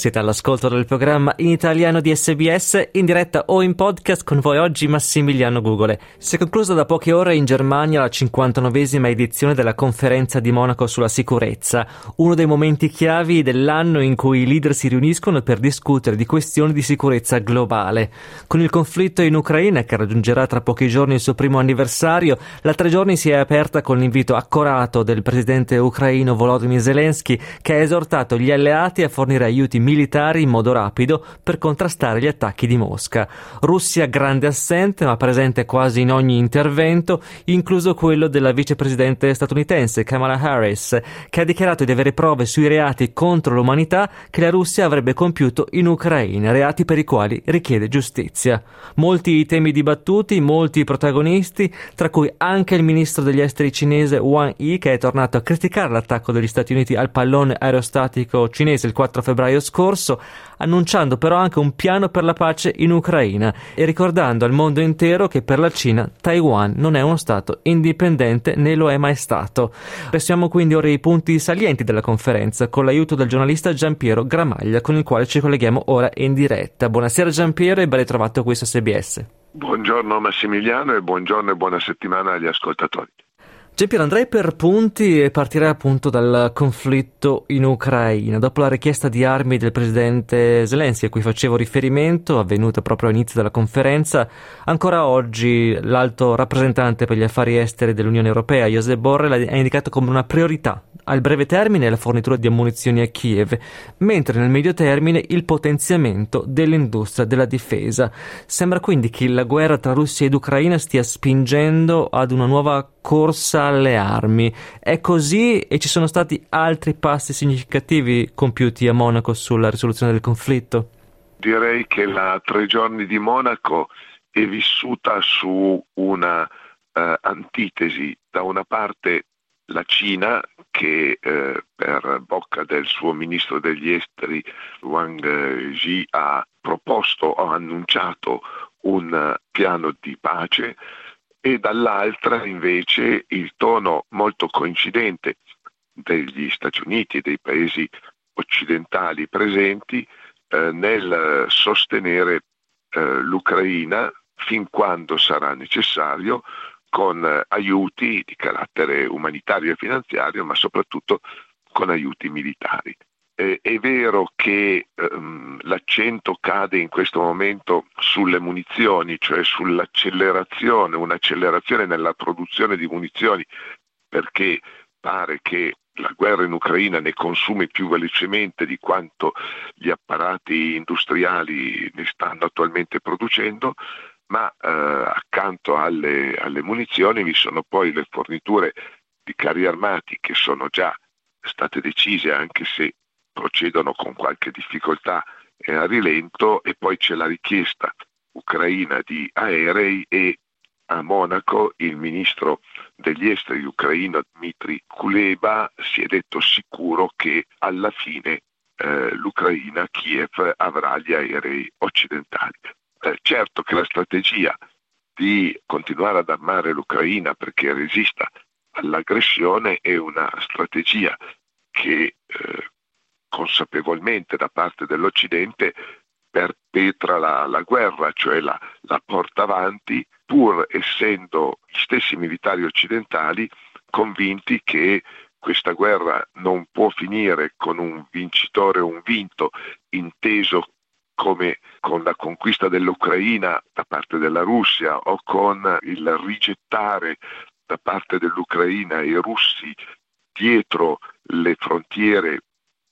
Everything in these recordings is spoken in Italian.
Siete all'ascolto del programma in italiano di SBS, in diretta o in podcast con voi oggi Massimiliano Gugole. Si è conclusa da poche ore in Germania la 59esima edizione della conferenza di Monaco sulla sicurezza, uno dei momenti chiavi dell'anno in cui i leader si riuniscono per discutere di questioni di sicurezza globale. Con il conflitto in Ucraina, che raggiungerà tra pochi giorni il suo primo anniversario, la tre giorni si è aperta con l'invito accorato del presidente ucraino Volodymyr Zelensky, che ha esortato gli alleati a fornire aiuti militari in modo rapido per contrastare gli attacchi di Mosca. Russia grande assente ma presente quasi in ogni intervento, incluso quello della vicepresidente statunitense Kamala Harris, che ha dichiarato di avere prove sui reati contro l'umanità che la Russia avrebbe compiuto in Ucraina, reati per i quali richiede giustizia. Molti i temi dibattuti, molti i protagonisti, tra cui anche il ministro degli esteri cinese Wang Yi che è tornato a criticare l'attacco degli Stati Uniti al pallone aerostatico cinese il 4 febbraio scorso scorso, annunciando però anche un piano per la pace in Ucraina e ricordando al mondo intero che per la Cina Taiwan non è uno Stato indipendente né lo è mai stato. Restiamo quindi ora i punti salienti della conferenza con l'aiuto del giornalista Giampiero Gramaglia con il quale ci colleghiamo ora in diretta. Buonasera Giampiero e ben ritrovato qui su SBS. Buongiorno Massimiliano e buongiorno e buona settimana agli ascoltatori. Giampiero, andrei per punti e partirei appunto dal conflitto in Ucraina. Dopo la richiesta di armi del presidente Zelensky, a cui facevo riferimento, avvenuta proprio all'inizio della conferenza, ancora oggi l'alto rappresentante per gli affari esteri dell'Unione Europea, Josep Borrell, ha indicato come una priorità al breve termine la fornitura di ammunizioni a Kiev, mentre nel medio termine il potenziamento dell'industria della difesa. Sembra quindi che la guerra tra Russia ed Ucraina stia spingendo ad una nuova corsa alle armi. È così e ci sono stati altri passi significativi compiuti a Monaco sulla risoluzione del conflitto? Direi che la tre giorni di Monaco è vissuta su una uh, antitesi. Da una parte la Cina che eh, per bocca del suo ministro degli esteri Wang Yi ha proposto o annunciato un piano di pace e dall'altra invece il tono molto coincidente degli Stati Uniti e dei paesi occidentali presenti eh, nel sostenere eh, l'Ucraina fin quando sarà necessario con eh, aiuti di carattere umanitario e finanziario, ma soprattutto con aiuti militari. Eh, è vero che ehm, l'accento cade in questo momento sulle munizioni, cioè sull'accelerazione, un'accelerazione nella produzione di munizioni, perché pare che la guerra in Ucraina ne consumi più velocemente di quanto gli apparati industriali ne stanno attualmente producendo, ma eh, accanto alle, alle munizioni vi sono poi le forniture di carri armati che sono già state decise anche se procedono con qualche difficoltà e a rilento e poi c'è la richiesta ucraina di aerei e a Monaco il ministro degli esteri ucraino Dmitry Kuleba si è detto sicuro che alla fine eh, l'Ucraina, Kiev, avrà gli aerei occidentali. Eh, certo che la strategia di continuare ad armare l'Ucraina perché resista all'aggressione è una strategia che eh, consapevolmente da parte dell'Occidente perpetra la, la guerra, cioè la, la porta avanti, pur essendo gli stessi militari occidentali convinti che questa guerra non può finire con un vincitore o un vinto, inteso come con la conquista dell'Ucraina da parte della Russia o con il rigettare da parte dell'Ucraina i russi dietro le frontiere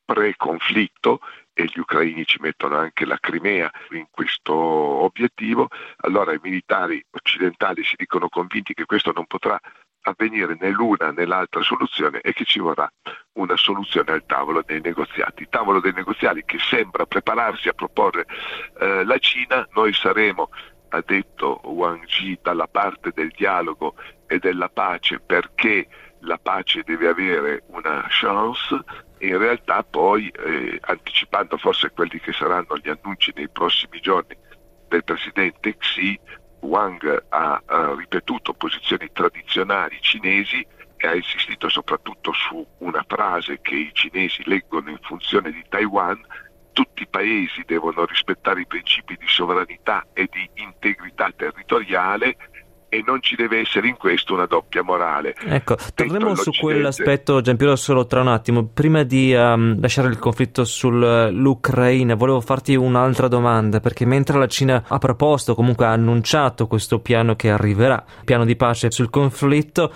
pre-conflitto e gli ucraini ci mettono anche la Crimea in questo obiettivo, allora i militari occidentali si dicono convinti che questo non potrà avvenire né l'una né l'altra soluzione e che ci vorrà una soluzione al tavolo dei negoziati. Il tavolo dei negoziati che sembra prepararsi a proporre eh, la Cina, noi saremo, ha detto Wang Yi, dalla parte del dialogo e della pace perché la pace deve avere una chance in realtà poi eh, anticipando forse quelli che saranno gli annunci nei prossimi giorni del presidente Xi, Wang ha, ha ripetuto posizioni tradizionali cinesi e ha insistito soprattutto su una frase che i cinesi leggono in funzione di Taiwan, tutti i paesi devono rispettare i principi di sovranità e di integrità territoriale e non ci deve essere in questo una doppia morale. Ecco, torneremo su quell'aspetto, Giampiero, solo tra un attimo. Prima di um, lasciare il conflitto sull'Ucraina, volevo farti un'altra domanda, perché mentre la Cina ha proposto, comunque ha annunciato questo piano che arriverà, piano di pace sul conflitto,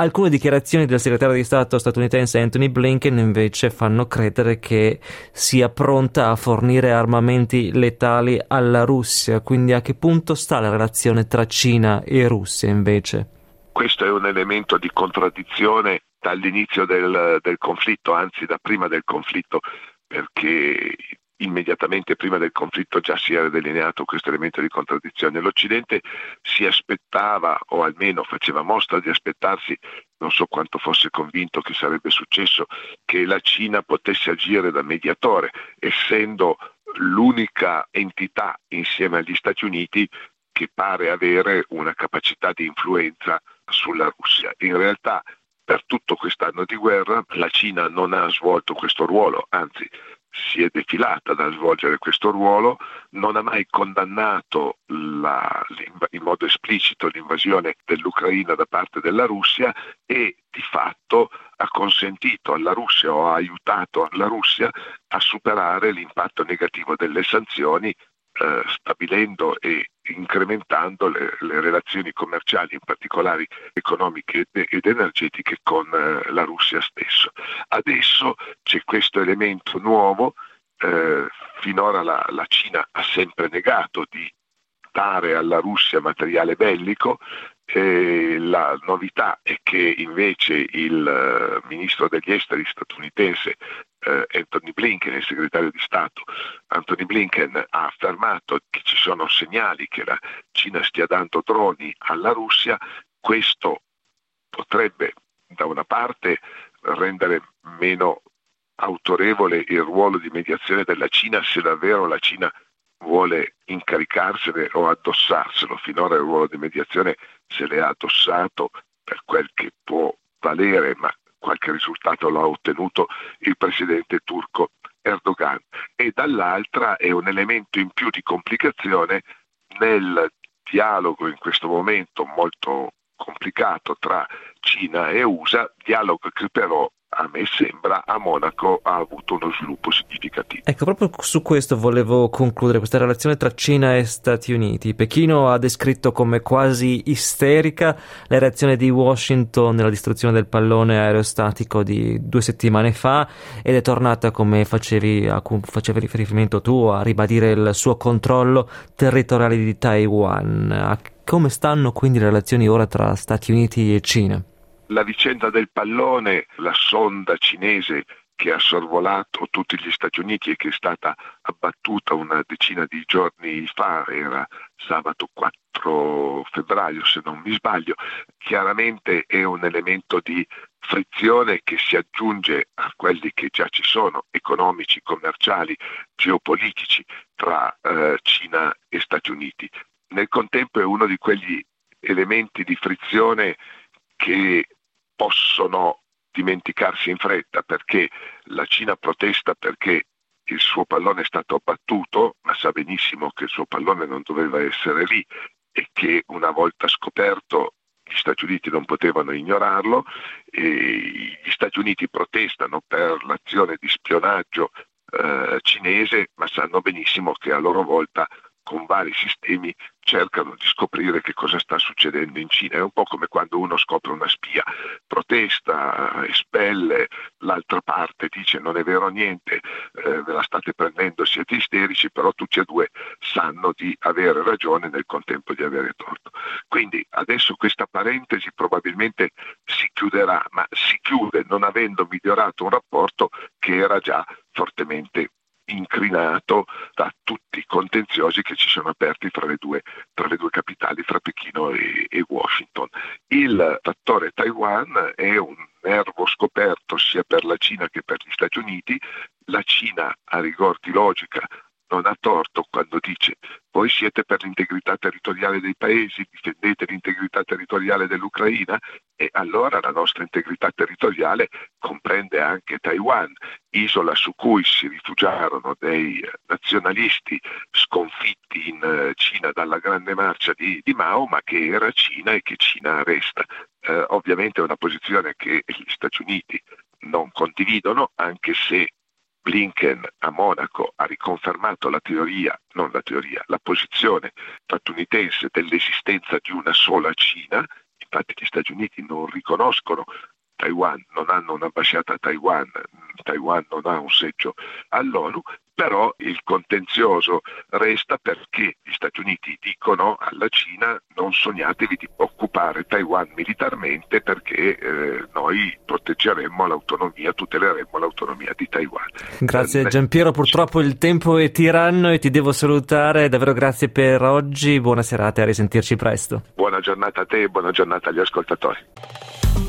Alcune dichiarazioni del segretario di Stato statunitense Anthony Blinken invece fanno credere che sia pronta a fornire armamenti letali alla Russia, quindi a che punto sta la relazione tra Cina e Russia invece? Questo è un elemento di contraddizione dall'inizio del, del conflitto, anzi da prima del conflitto, perché immediatamente prima del conflitto già si era delineato questo elemento di contraddizione. L'Occidente si aspettava, o almeno faceva mostra di aspettarsi, non so quanto fosse convinto che sarebbe successo, che la Cina potesse agire da mediatore, essendo l'unica entità insieme agli Stati Uniti che pare avere una capacità di influenza sulla Russia. In realtà per tutto quest'anno di guerra la Cina non ha svolto questo ruolo, anzi si è defilata da svolgere questo ruolo, non ha mai condannato la, in modo esplicito l'invasione dell'Ucraina da parte della Russia e di fatto ha consentito alla Russia o ha aiutato la Russia a superare l'impatto negativo delle sanzioni eh, stabilendo e incrementando le, le, relazioni commerciali, in particolare economiche ed energetiche, con eh, la Russia stesso. Adesso c'è questo elemento nuovo, eh, finora la, la Cina ha sempre negato di dare alla Russia materiale bellico, eh, la novità è che invece il uh, ministro degli esteri statunitense Anthony Blinken, il segretario di Stato Anthony Blinken, ha affermato che ci sono segnali che la Cina stia dando droni alla Russia. Questo potrebbe da una parte rendere meno autorevole il ruolo di mediazione della Cina se davvero la Cina vuole incaricarsene o addossarselo. Finora il ruolo di mediazione se l'è addossato per quel che può valere, ma qualche risultato l'ha ottenuto il presidente turco Erdogan. E dall'altra è un elemento in più di complicazione nel dialogo in questo momento molto complicato tra Cina e USA, dialogo che però a me sembra a Monaco ha avuto uno sviluppo significativo. Ecco, proprio su questo volevo concludere questa relazione tra Cina e Stati Uniti. Pechino ha descritto come quasi isterica la reazione di Washington nella distruzione del pallone aerostatico di due settimane fa ed è tornata, come facevi, a facevi riferimento tu, a ribadire il suo controllo territoriale di Taiwan. Come stanno quindi le relazioni ora tra Stati Uniti e Cina? La vicenda del pallone, la sonda cinese che ha sorvolato tutti gli Stati Uniti e che è stata abbattuta una decina di giorni fa, era sabato 4 febbraio se non mi sbaglio, chiaramente è un elemento di frizione che si aggiunge a quelli che già ci sono, economici, commerciali, geopolitici tra eh, Cina e Stati Uniti. Nel contempo è uno di quegli elementi di frizione che possono dimenticarsi in fretta perché la Cina protesta perché il suo pallone è stato abbattuto, ma sa benissimo che il suo pallone non doveva essere lì e che una volta scoperto gli Stati Uniti non potevano ignorarlo gli Stati Uniti protestano per l'azione di spionaggio eh, cinese, ma sanno benissimo che a loro volta con vari sistemi cercano di scoprire che cosa sta succedendo in Cina. È un po' come quando uno scopre una spia, protesta, espelle, l'altra parte dice non è vero niente, eh, ve la state prendendo, siete isterici, però tutti e due sanno di avere ragione nel contempo di avere torto. Quindi adesso questa parentesi probabilmente si chiuderà, ma si chiude non avendo migliorato un rapporto che era già fortemente incrinato da tutti i contenziosi che ci sono aperti tra le due, tra le due capitali, fra Pechino e, e Washington. Il fattore Taiwan è un nervo scoperto sia per la Cina che per gli Stati Uniti. La Cina, a rigor di logica, non ha torto quando dice voi siete per l'integrità territoriale dei paesi, difendete l'integrità territoriale dell'Ucraina e allora la nostra integrità territoriale comprende anche Taiwan, isola su cui si rifugiarono dei nazionalisti sconfitti in eh, Cina dalla grande marcia di, di Mao, ma che era Cina e che Cina resta. Eh, ovviamente è una posizione che gli Stati Uniti non condividono, anche se Blinken a Monaco ha riconfermato la teoria, non la teoria, la posizione statunitense dell'esistenza di una sola Cina, infatti gli Stati Uniti non riconoscono Taiwan, non hanno un'ambasciata a Taiwan, Taiwan non ha un seggio all'ONU, però il contenzioso resta perché gli Stati Uniti dicono alla Cina non sognatevi di occupare Taiwan militarmente perché eh, noi proteggeremmo l'autonomia, tuteleremmo l'autonomia di Taiwan. Grazie Giampiero, purtroppo il tempo è tiranno e ti devo salutare, davvero grazie per oggi, buona serata e a risentirci presto. Buona giornata a te e buona giornata agli ascoltatori.